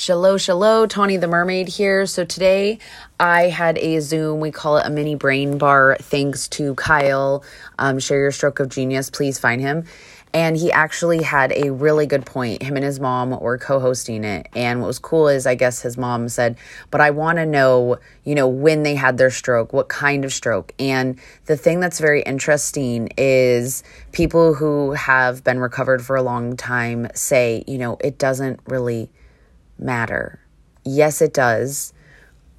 Shallow, shallow, Tawny the Mermaid here. So today I had a Zoom, we call it a mini brain bar, thanks to Kyle. Um, share your stroke of genius, please find him. And he actually had a really good point. Him and his mom were co hosting it. And what was cool is, I guess his mom said, But I want to know, you know, when they had their stroke, what kind of stroke. And the thing that's very interesting is people who have been recovered for a long time say, you know, it doesn't really matter. Yes, it does.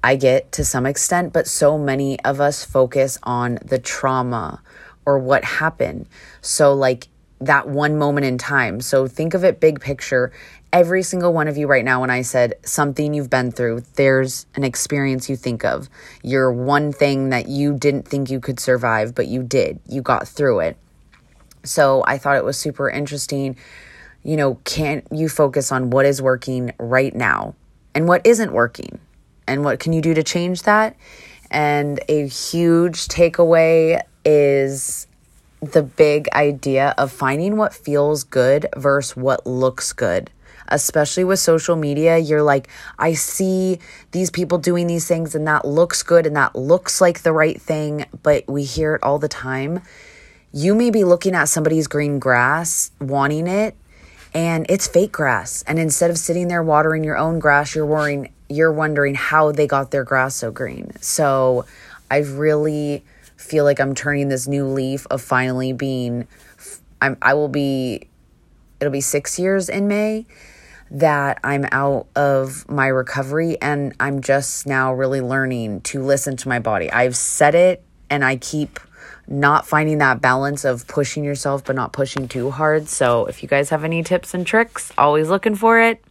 I get to some extent, but so many of us focus on the trauma or what happened. So, like that one moment in time. So, think of it big picture. Every single one of you right now, when I said something you've been through, there's an experience you think of. Your one thing that you didn't think you could survive, but you did. You got through it. So, I thought it was super interesting you know, can't you focus on what is working right now and what isn't working? And what can you do to change that? And a huge takeaway is the big idea of finding what feels good versus what looks good. Especially with social media, you're like, I see these people doing these things and that looks good and that looks like the right thing, but we hear it all the time. You may be looking at somebody's green grass, wanting it, and it's fake grass. And instead of sitting there watering your own grass, you're worrying you're wondering how they got their grass so green. So I really feel like I'm turning this new leaf of finally being I'm I will be it'll be 6 years in May that I'm out of my recovery and I'm just now really learning to listen to my body. I've said it and I keep not finding that balance of pushing yourself but not pushing too hard. So, if you guys have any tips and tricks, always looking for it.